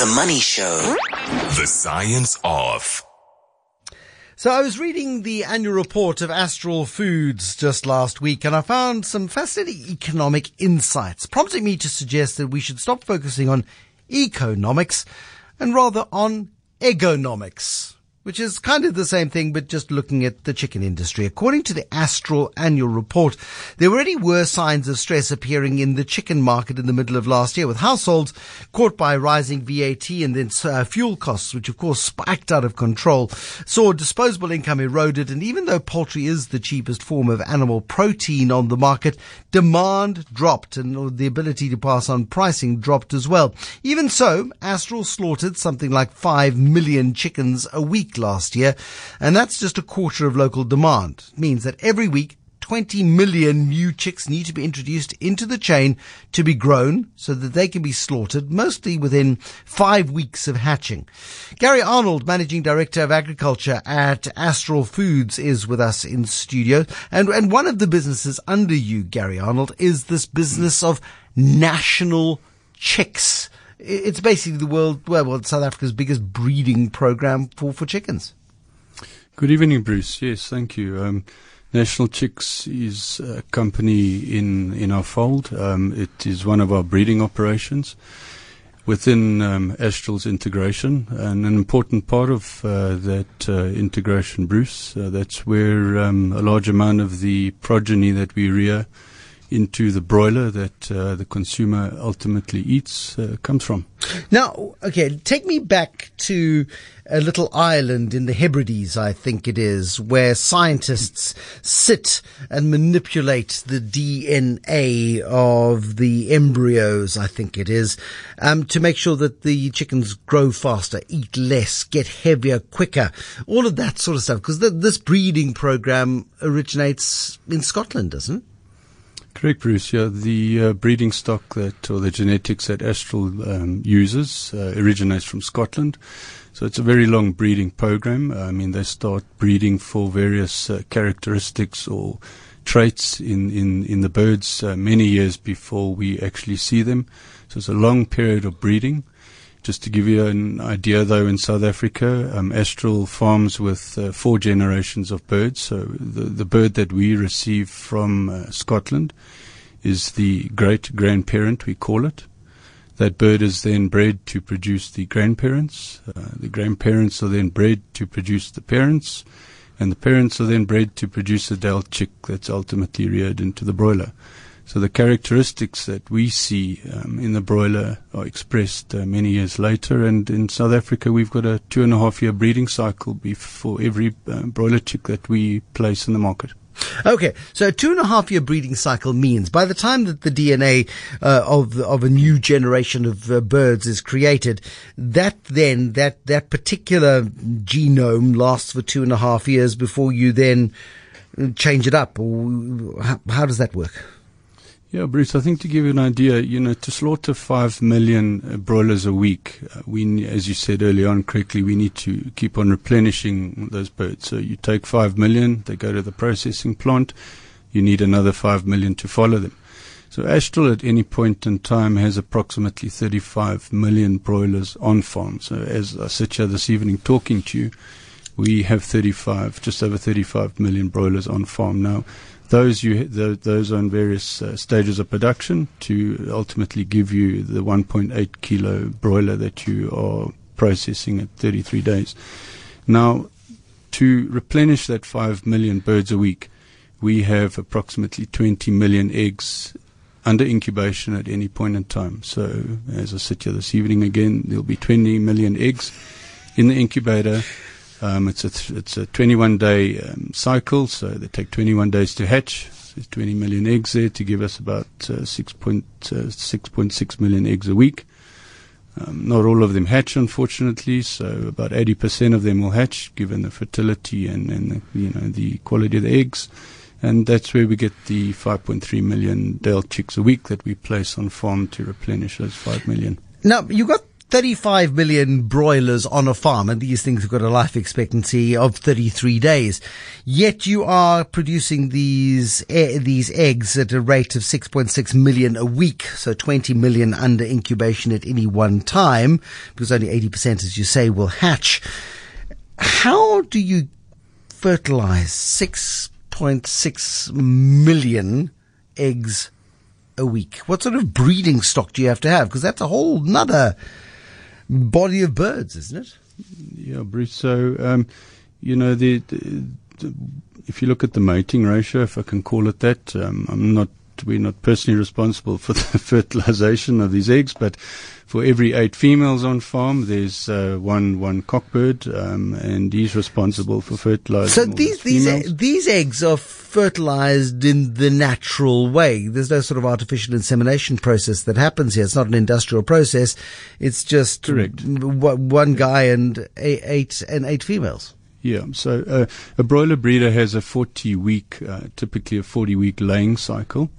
The Money Show. The Science of. So I was reading the annual report of Astral Foods just last week and I found some fascinating economic insights, prompting me to suggest that we should stop focusing on economics and rather on egonomics which is kind of the same thing, but just looking at the chicken industry. According to the Astral annual report, there already were signs of stress appearing in the chicken market in the middle of last year, with households caught by rising VAT and then uh, fuel costs, which of course spiked out of control, saw disposable income eroded. And even though poultry is the cheapest form of animal protein on the market, demand dropped and the ability to pass on pricing dropped as well. Even so, Astral slaughtered something like 5 million chickens a week last year, and that's just a quarter of local demand. It means that every week 20 million new chicks need to be introduced into the chain to be grown so that they can be slaughtered, mostly within five weeks of hatching. Gary Arnold, Managing Director of Agriculture at Astral Foods, is with us in studio. And, and one of the businesses under you, Gary Arnold, is this business of national chicks it's basically the world, well, well, South Africa's biggest breeding program for, for chickens. Good evening, Bruce. Yes, thank you. Um, National Chicks is a company in, in our fold. Um, it is one of our breeding operations within um, Astral's integration, and an important part of uh, that uh, integration, Bruce. Uh, that's where um, a large amount of the progeny that we rear into the broiler that uh, the consumer ultimately eats uh, comes from. Now, okay, take me back to a little island in the Hebrides, I think it is, where scientists sit and manipulate the DNA of the embryos, I think it is, um, to make sure that the chickens grow faster, eat less, get heavier quicker, all of that sort of stuff. Because th- this breeding program originates in Scotland, doesn't it? Correct, Bruce. Yeah, the uh, breeding stock that, or the genetics that Astral um, uses, uh, originates from Scotland. So it's a very long breeding program. I mean, they start breeding for various uh, characteristics or traits in, in, in the birds uh, many years before we actually see them. So it's a long period of breeding. Just to give you an idea, though, in South Africa, um, Astral farms with uh, four generations of birds. So the, the bird that we receive from uh, Scotland is the great grandparent, we call it. That bird is then bred to produce the grandparents. Uh, the grandparents are then bred to produce the parents. And the parents are then bred to produce a adult chick that's ultimately reared into the broiler. So the characteristics that we see um, in the broiler are expressed uh, many years later. And in South Africa, we've got a two and a half year breeding cycle before every uh, broiler chick that we place in the market. Okay, so a two and a half year breeding cycle means by the time that the DNA uh, of of a new generation of uh, birds is created, that then that that particular genome lasts for two and a half years before you then change it up. Or how, how does that work? Yeah, Bruce, I think to give you an idea, you know, to slaughter 5 million uh, broilers a week, uh, we, as you said earlier on correctly, we need to keep on replenishing those birds. So you take 5 million, they go to the processing plant, you need another 5 million to follow them. So Astral at any point in time has approximately 35 million broilers on farm. So as I sit here this evening talking to you, we have 35, just over 35 million broilers on farm now those you those are in various uh, stages of production to ultimately give you the 1.8 kilo broiler that you are processing at 33 days. Now, to replenish that 5 million birds a week, we have approximately 20 million eggs under incubation at any point in time. So, as I sit here this evening again, there'll be 20 million eggs in the incubator um, it's a it's a 21 day um, cycle, so they take 21 days to hatch. There's 20 million eggs there to give us about uh, 6.6 uh, million eggs a week. Um, not all of them hatch, unfortunately. So about 80% of them will hatch, given the fertility and, and the, you know the quality of the eggs. And that's where we get the 5.3 million day-old chicks a week that we place on farm to replenish those 5 million. Now, you got 35 million broilers on a farm, and these things have got a life expectancy of 33 days. Yet you are producing these these eggs at a rate of 6.6 million a week, so 20 million under incubation at any one time, because only 80%, as you say, will hatch. How do you fertilize 6.6 million eggs a week? What sort of breeding stock do you have to have? Because that's a whole nother body of birds, isn't it? Yeah, Bruce. So, um, you know, the, the, the, if you look at the mating ratio, if I can call it that, um, I'm not, we're not personally responsible for the fertilization of these eggs, but for every eight females on farm, there's uh, one one cockbird, um, and he's responsible for fertilizing. So all these these females. these eggs are fertilized in the natural way. There's no sort of artificial insemination process that happens here. It's not an industrial process. It's just Correct. w- one guy and eight, eight and eight females. Yeah, so uh, a broiler breeder has a 40 week, uh, typically a 40 week laying cycle.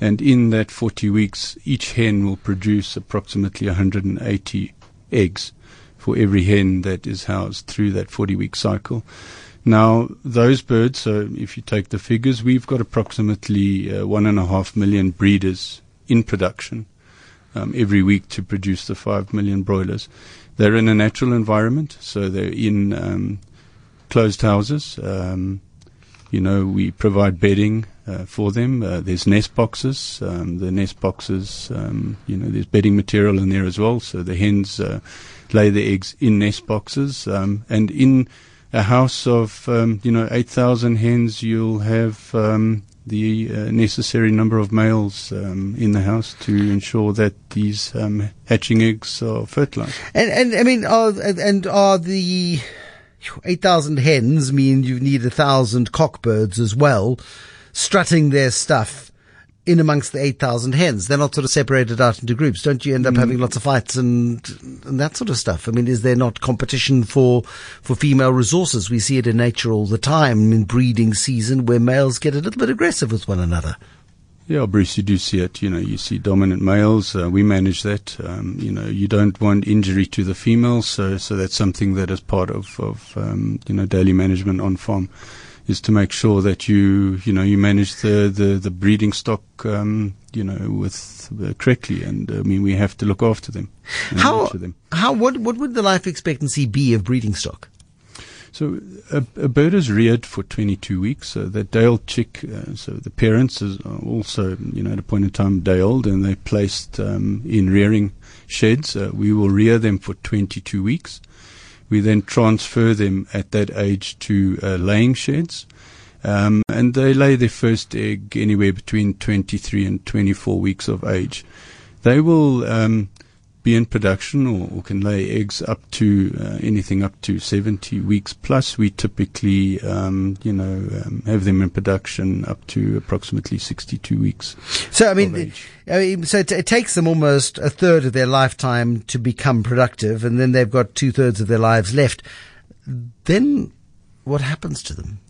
And in that 40 weeks, each hen will produce approximately 180 eggs for every hen that is housed through that 40 week cycle. Now, those birds, so if you take the figures, we've got approximately uh, one and a half million breeders in production um, every week to produce the five million broilers. They're in a natural environment, so they're in um, closed houses. Um, you know, we provide bedding uh, for them. Uh, there's nest boxes. Um, the nest boxes, um, you know, there's bedding material in there as well. So the hens uh, lay their eggs in nest boxes. Um, and in a house of, um, you know, 8,000 hens, you'll have um, the uh, necessary number of males um, in the house to ensure that these um, hatching eggs are fertilized. And and I mean, are and are the eight thousand hens mean you need a thousand cockbirds as well, strutting their stuff in amongst the eight thousand hens? They're not sort of separated out into groups. Don't you end up having lots of fights and and that sort of stuff? I mean, is there not competition for for female resources? We see it in nature all the time in breeding season, where males get a little bit aggressive with one another. Yeah, Bruce, you do see it. You know, you see dominant males. Uh, we manage that. Um, you know, you don't want injury to the females, so so that's something that is part of of um, you know daily management on farm, is to make sure that you you know you manage the the, the breeding stock um, you know with uh, correctly, and I mean we have to look after them. How them. how what what would the life expectancy be of breeding stock? So a, a bird is reared for 22 weeks. So the day-old chick, uh, so the parents is are also, you know, at a point in time day-old, and they're placed um, in rearing sheds. Uh, we will rear them for 22 weeks. We then transfer them at that age to uh, laying sheds. Um, and they lay their first egg anywhere between 23 and 24 weeks of age. They will um, be in production or, or can lay eggs up to uh, anything up to 70 weeks plus. We typically, um, you know, um, have them in production up to approximately 62 weeks. So I mean. I mean, so it, it takes them almost a third of their lifetime to become productive, and then they've got two thirds of their lives left. Then what happens to them?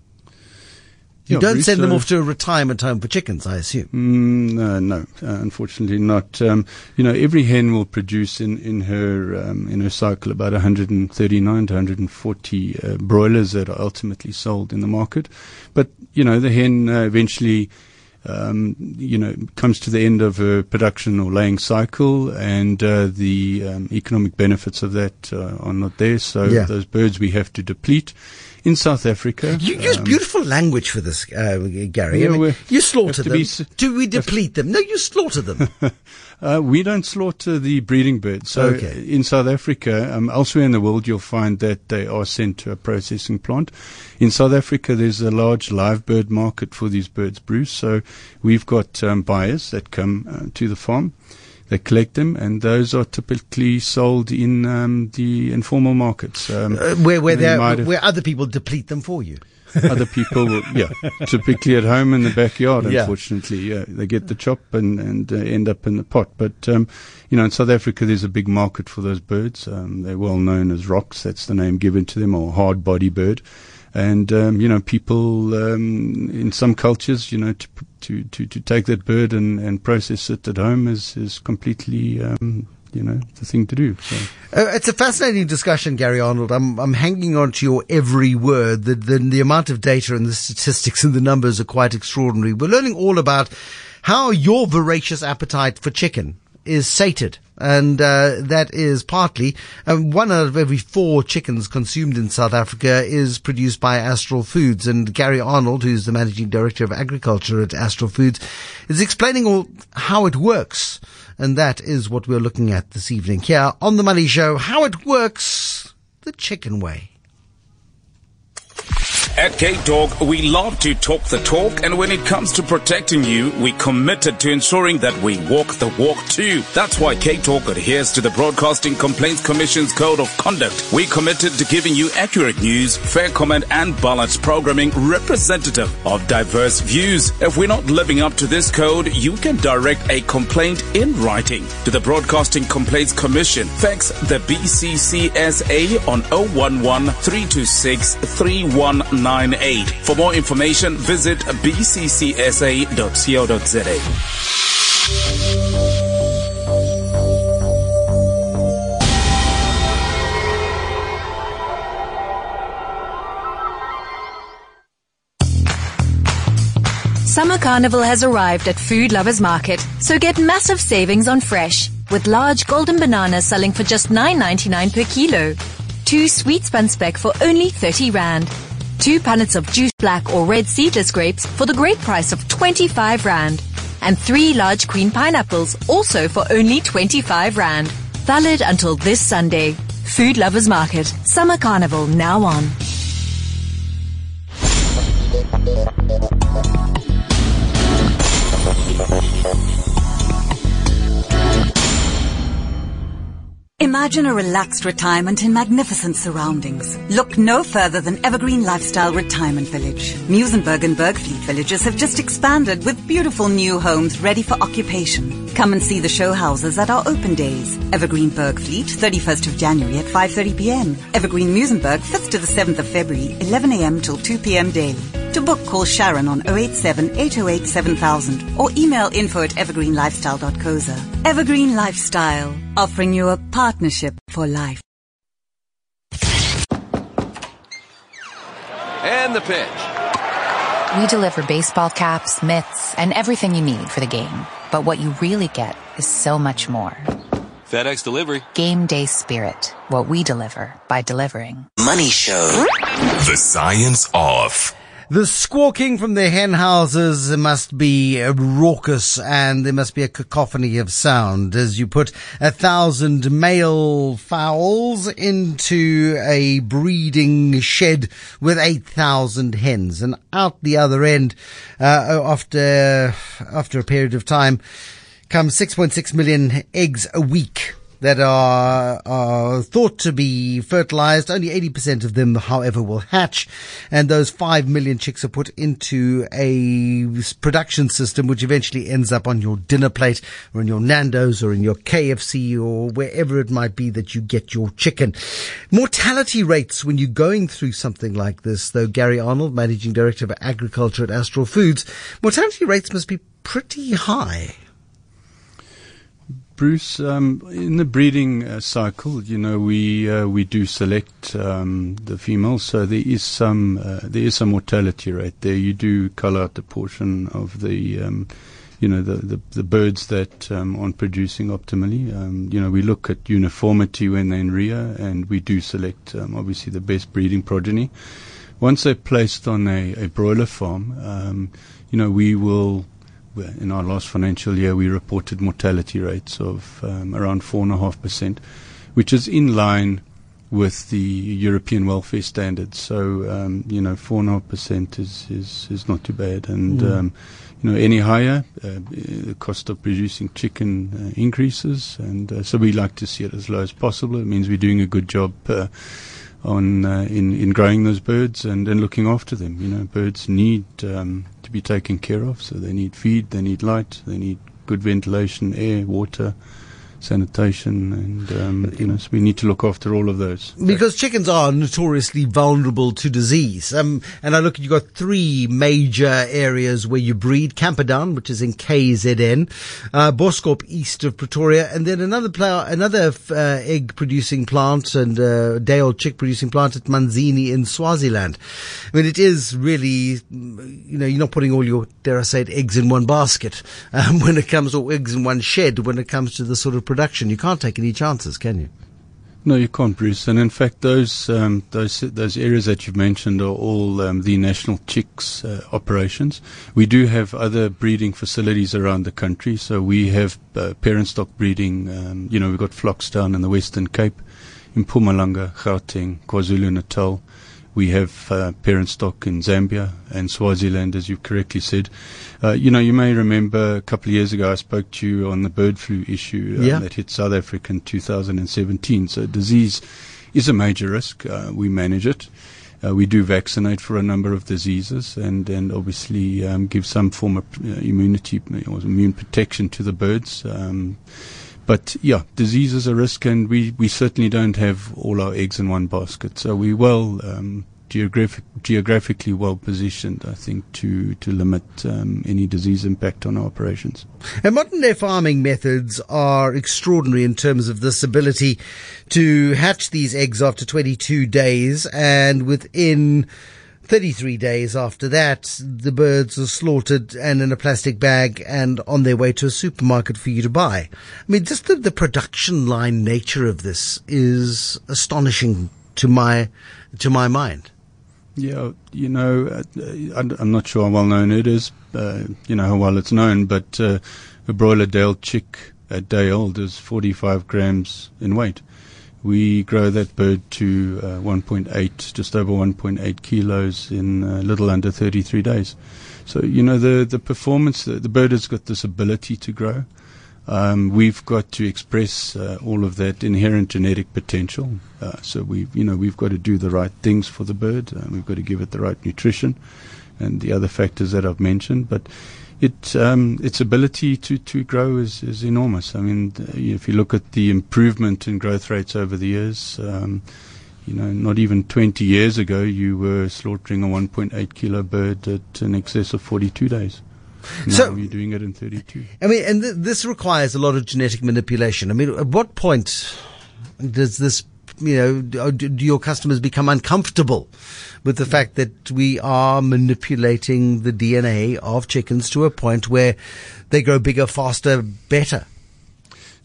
You Yeah, don't send them uh, off to a retirement home for chickens, I assume. Mm, no, no, uh, unfortunately not. Um, you know, every hen will produce in in her um, in her cycle about 139 to 140 uh, broilers that are ultimately sold in the market. But you know, the hen uh, eventually. Um, you know, comes to the end of her production or laying cycle, and uh, the um, economic benefits of that uh, are not there. So Yeah. those birds we have to deplete. In South Africa, You use um, beautiful language for this, uh, Gary. Yeah, I mean, you slaughter them. s- Do we deplete them? No, you slaughter them. Uh, we don't slaughter the breeding birds. So Okay. in South Africa, um, elsewhere in the world, you'll find that they are sent to a processing plant. In South Africa, there's a large live bird market for these birds, Bruce. So we've got um, buyers that come uh, to the farm. They collect them, and those are typically sold in um, the informal markets. Um, Uh, where where they where other people deplete them for you. other people, will, yeah, typically at home in the backyard. Yeah. Unfortunately, yeah, they get the chop and and uh, end up in the pot. But um, you know, in South Africa, there's a big market for those birds. Um, they're well known as rocks. That's the name given to them, or hard body bird. And um, you know, people um, in some cultures, you know, to to to, to take that bird and, and process it at home is is completely um, you know, the thing to do. So. Uh, it's a fascinating discussion, Gary Arnold. I'm, I'm hanging on to your every word. The, the, the amount of data and the statistics and the numbers are quite extraordinary. We're learning all about how your voracious appetite for chicken is sated. And uh, that is partly um, one out of every four chickens consumed in South Africa is produced by Astral Foods. And Gary Arnold, who's the managing director of agriculture at Astral Foods, is explaining all, how it works. And that is what we're looking at this evening here on the Money Show. How it works the chicken way. At Cape Talk, we love to talk the talk, and when it comes to protecting you, we committed to ensuring that we walk the walk too. That's why Cape Talk adheres to the Broadcasting Complaints Commission's Code of Conduct. We committed to giving you accurate news, fair comment, and balanced programming representative of diverse views. If we're not living up to this code, you can direct a complaint in writing to the Broadcasting Complaints Commission. Fax the BCCSA on 011 326 319 98. For more information, visit bccsa.co.za. Summer Carnival has arrived at Food Lovers Market, so get massive savings on fresh, with large golden bananas selling for just $9.99 per kilo. Two sweet spanspek for only 30 Rand two punnets of juice black or red seedless grapes for the great price of 25 Rand. And three large queen pineapples also for only 25 Rand. Valid until this Sunday. Food Lovers Market. Summer Carnival now on. Imagine a relaxed retirement in magnificent surroundings. Look no further than Evergreen Lifestyle Retirement Village. Muizenberg and Bergvliet villages have just expanded with beautiful new homes ready for occupation. Come and see the show houses at our open days. Evergreen Bergvliet, 31st of January at 5.30 p.m. Evergreen Muizenberg, 5th to the 7th of February, 11 a.m. till 2 p.m. daily. To book, call Sharon on 087 808 7000 or email info at evergreenlifestyle.coza. Evergreen Lifestyle, offering you a partnership for life. And the pitch. We deliver baseball caps, mitts, and everything you need for the game. But what you really get is so much more. FedEx delivery. Game day spirit. What we deliver by delivering. Money Show. The science of. The squawking from the hen houses must be raucous and there must be a cacophony of sound as you put a thousand male fowls into a breeding shed with 8,000 hens. And out the other end, uh, after, after a period of time comes 6.6 million eggs a week that are, are thought to be fertilized. Only 80% of them, however, will hatch. And those 5 million chicks are put into a production system, which eventually ends up on your dinner plate or in your Nando's or in your KFC or wherever it might be that you get your chicken. Mortality rates when you're going through something like this, though, Gary Arnold, Managing Director of Agriculture at Astral Foods, mortality rates must be pretty high. Bruce, um, in the breeding uh, cycle, you know, we uh, we do select um, the females, so there is some uh, there is some mortality rate there. You do cull out the portion of the, um, you know, the, the, the birds that um, aren't producing optimally. Um, you know, we look at uniformity when they're in rear, and we do select um, obviously the best breeding progeny. Once they're placed on a, a broiler farm, you know, we will in our last financial year, we reported mortality rates of um, around 4.5%, which is in line with the European welfare standards. So, um, you know, 4.5% is, is, is not too bad. And, mm. um, you know, any higher, uh, the cost of producing chicken uh, increases. And uh, so we like to see it as low as possible. It means we're doing a good job uh, on uh, in in growing those birds and, and looking after them. You know, birds need um, to be taken care of, so they need feed, they need light, they need good ventilation, air, water. Sanitation, and um, you know, so we need to look after all of those. Because chickens are notoriously vulnerable to disease. Um, and I look, you've got three major areas where you breed. Camperdown, which is in KZN, uh, Boskop east of Pretoria, and then another pla- another uh, egg producing plant and uh, day old chick producing plant at Manzini in Swaziland. I mean, it is really, you know, you're not putting all your, dare I say it, eggs in one basket um, when it comes, or eggs in one shed when it comes to the sort of production. You can't take any chances, can you? No, you can't, Bruce. And in fact, those um, those those areas that you've mentioned are all um, the National Chicks uh, operations. We do have other breeding facilities around the country. So we have uh, parent stock breeding. Um, you know, we've got flocks down in the Western Cape, in Mpumalanga, Gauteng, KwaZulu Natal. We have uh, parent stock in Zambia and Swaziland, as you've correctly said. Uh, you know, you may remember a couple of years ago I spoke to you on the bird flu issue uh, Yeah. that hit South Africa in 2017. So disease is a major risk. Uh, we manage it. Uh, we do vaccinate for a number of diseases and, and obviously um, give some form of uh, immunity or immune protection to the birds. Um, but yeah, disease is a risk, and we, we certainly don't have all our eggs in one basket. So we're well um, geographic, geographically well positioned, I think, to to limit um, any disease impact on our operations. And modern day farming methods are extraordinary in terms of this ability to hatch these eggs after 22 days and within 33 days after that, the birds are slaughtered and in a plastic bag and on their way to a supermarket for you to buy. I mean, just the, the production line nature of this is astonishing to my, to my mind. Yeah, you know, uh, I- I'm not sure how well known it is, uh, you know, how well it's known, but uh, a broiler day-old chick at day old is 45 grams in weight. We grow that bird to uh, 1.8, just over 1.8 kilos in a little under 33 days. So, you know, the, the performance, the, the bird has got this ability to grow. Um, we've got to express uh, all of that inherent genetic potential. Uh, so we, you know, we've got to do the right things for the bird. Uh, we've got to give it the right nutrition, and the other factors that I've mentioned. But it, um, its ability to, to grow is, is enormous. I mean, if you look at the improvement in growth rates over the years, um, you know, not even 20 years ago, you were slaughtering a 1.8 kilo bird at an excess of 42 days. Now So- you're doing it in 32. I mean, and th- this requires a lot of genetic manipulation. I mean, at what point does this, you know, do, do your customers become uncomfortable with the fact that we are manipulating the DNA of chickens to a point where they grow bigger, faster, better?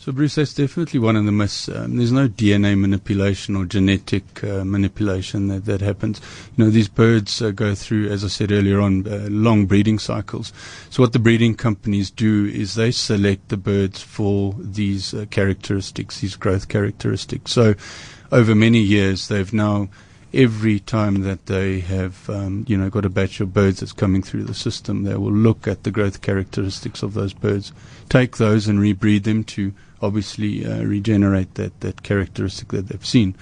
So, Bruce, that's definitely one of the myths. Um, there's no DNA manipulation or genetic uh, manipulation that, that happens. You know, these birds uh, go through, as I said earlier on, uh, long breeding cycles. So, what the breeding companies do is they select the birds for these uh, characteristics, these growth characteristics. So, over many years, they've now every time that they have, um, you know, got a batch of birds that's coming through the system, they will look at the growth characteristics of those birds, take those and rebreed them to obviously uh, regenerate that, that characteristic that they've seen.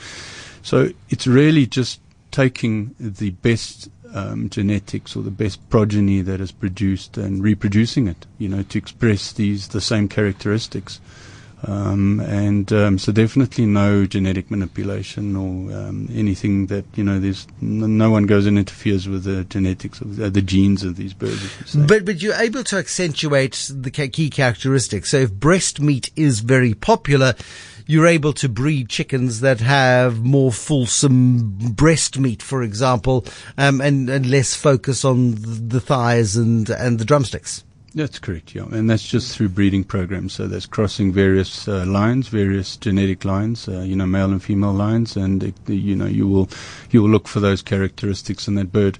So it's really just taking the best um, genetics or the best progeny that is produced and reproducing it, you know, to express these the same characteristics. Um, and um, so definitely no genetic manipulation or um, anything that you know. There's no one goes and interferes with the genetics of the, the genes of these birds. But but you're able to accentuate the key characteristics. So if breast meat is very popular, you're able to breed chickens that have more fulsome breast meat, for example, um, and and less focus on the thighs and and the drumsticks. That's correct, yeah, and that's just through breeding programs. So that's crossing various uh, lines, various genetic lines, uh, you know, male and female lines, and it, you know, you will you will look for those characteristics in that bird.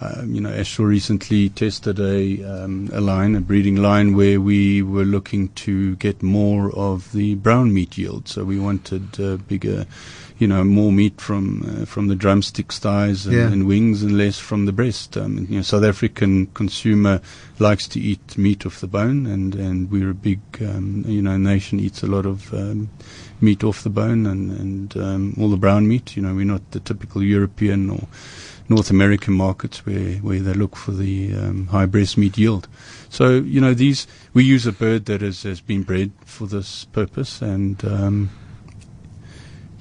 Um, you know, Astral recently tested a um, a line, a breeding line, where we were looking to get more of the brown meat yield. So we wanted uh, bigger, you know, more meat from uh, from the drumsticks, thighs, and, Yeah. and wings, and less from the breast. Um, you know, South African consumer likes to eat meat off the bone, and and we're a big, um, you know, nation eats a lot of. Um, Meat off the bone and and um, all the brown meat. You know, we're not the typical European or North American markets where, where they look for the um, high breast meat yield. So, you know, these, we use a bird that has, has been bred for this purpose and, um,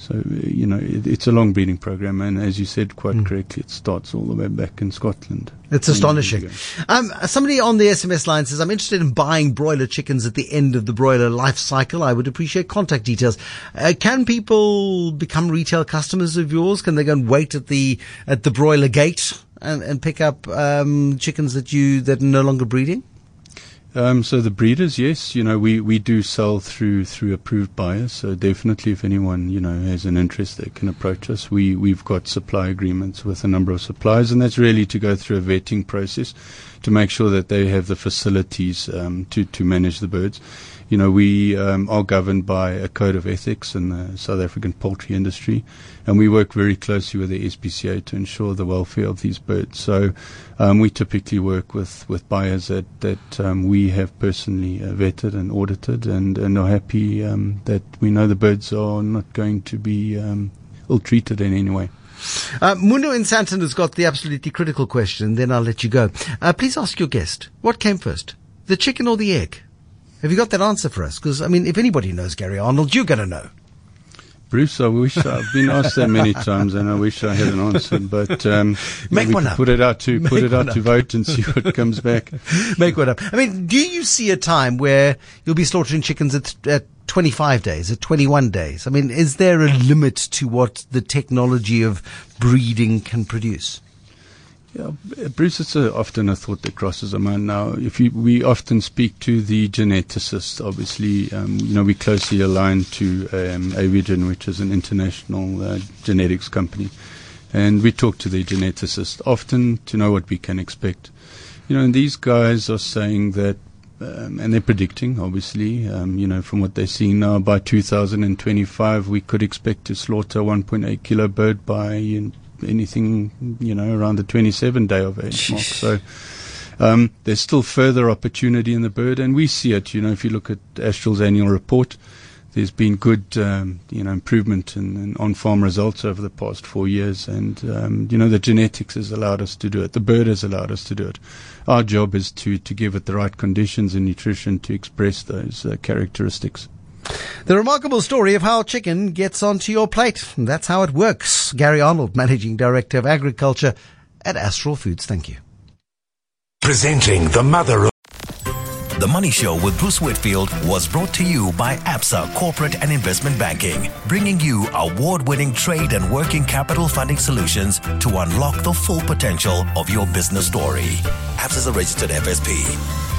so, you know, it, it's a long breeding program, and as you said quite mm. correctly, it starts all the way back in Scotland. It's astonishing. Um, somebody on the SMS line says, I'm interested in buying broiler chickens at the end of the broiler life cycle. I would appreciate contact details. Uh, can people become retail customers of yours? Can they go and wait at the, at the broiler gate and, and pick up, um, chickens that you, that are no longer breeding? Um, so the breeders, yes, you know, we, we do sell through through approved buyers. So definitely, if anyone you know has an interest, they can approach us. We we've got supply agreements with a number of suppliers, and that's really to go through a vetting process to make sure that they have the facilities um, to to manage the birds you know, we um, are governed by a code of ethics in the South African poultry industry, and we work very closely with the SPCA to ensure the welfare of these birds. So um, we typically work with, with buyers that, that um, we have personally uh, vetted and audited and, and are happy um, that we know the birds are not going to be um, ill treated in any way. Uh, Mundo in Sandton has got the absolutely critical question, then I'll let you go. Uh, please ask your guest, what came first, the chicken or the egg? Have you got that answer for us? Because, I mean, if anybody knows Gary Arnold, you're going to know. Bruce, I wish I've been asked that many times, and I wish I had an answer. But um, make one up. Put it out to Make put it out up. to vote and see what comes back. Make one up. I mean, do you see a time where you'll be slaughtering chickens at, at 25 days, at 21 days? I mean, is there a limit to what the technology of breeding can produce? Yeah, Bruce, it's a, often a thought that crosses our mind now. If you, we often speak to the geneticists, obviously, um, you know, we closely aligned to um, Aviagen, which is an international uh, genetics company, and we talk to the geneticists often to know what we can expect. You know, and these guys are saying that um, and they're predicting, obviously, um, you know, from what they're seeing now, by 2025, we could expect to slaughter 1.8 kilo bird by you anything, you know, around the 27 day of age mark. So um, there's still further opportunity in the bird, and we see it. You know, if you look at Astral's annual report, there's been good, um, you know, improvement in, in, on-farm results over the past four years, and um, you know, the genetics has allowed us to do it. The bird has allowed us to do it. Our job is to to give it the right conditions and nutrition to express those uh, characteristics. The remarkable story of how chicken gets onto your plate. That's how it works. Gary Arnold, Managing Director of Agriculture at Astral Foods. Thank you. Presenting the mother of the Money Show with Bruce Whitfield was brought to you by ABSA Corporate and Investment Banking, bringing you award winning trade and working capital funding solutions to unlock the full potential of your business story. ABSA is a registered FSP.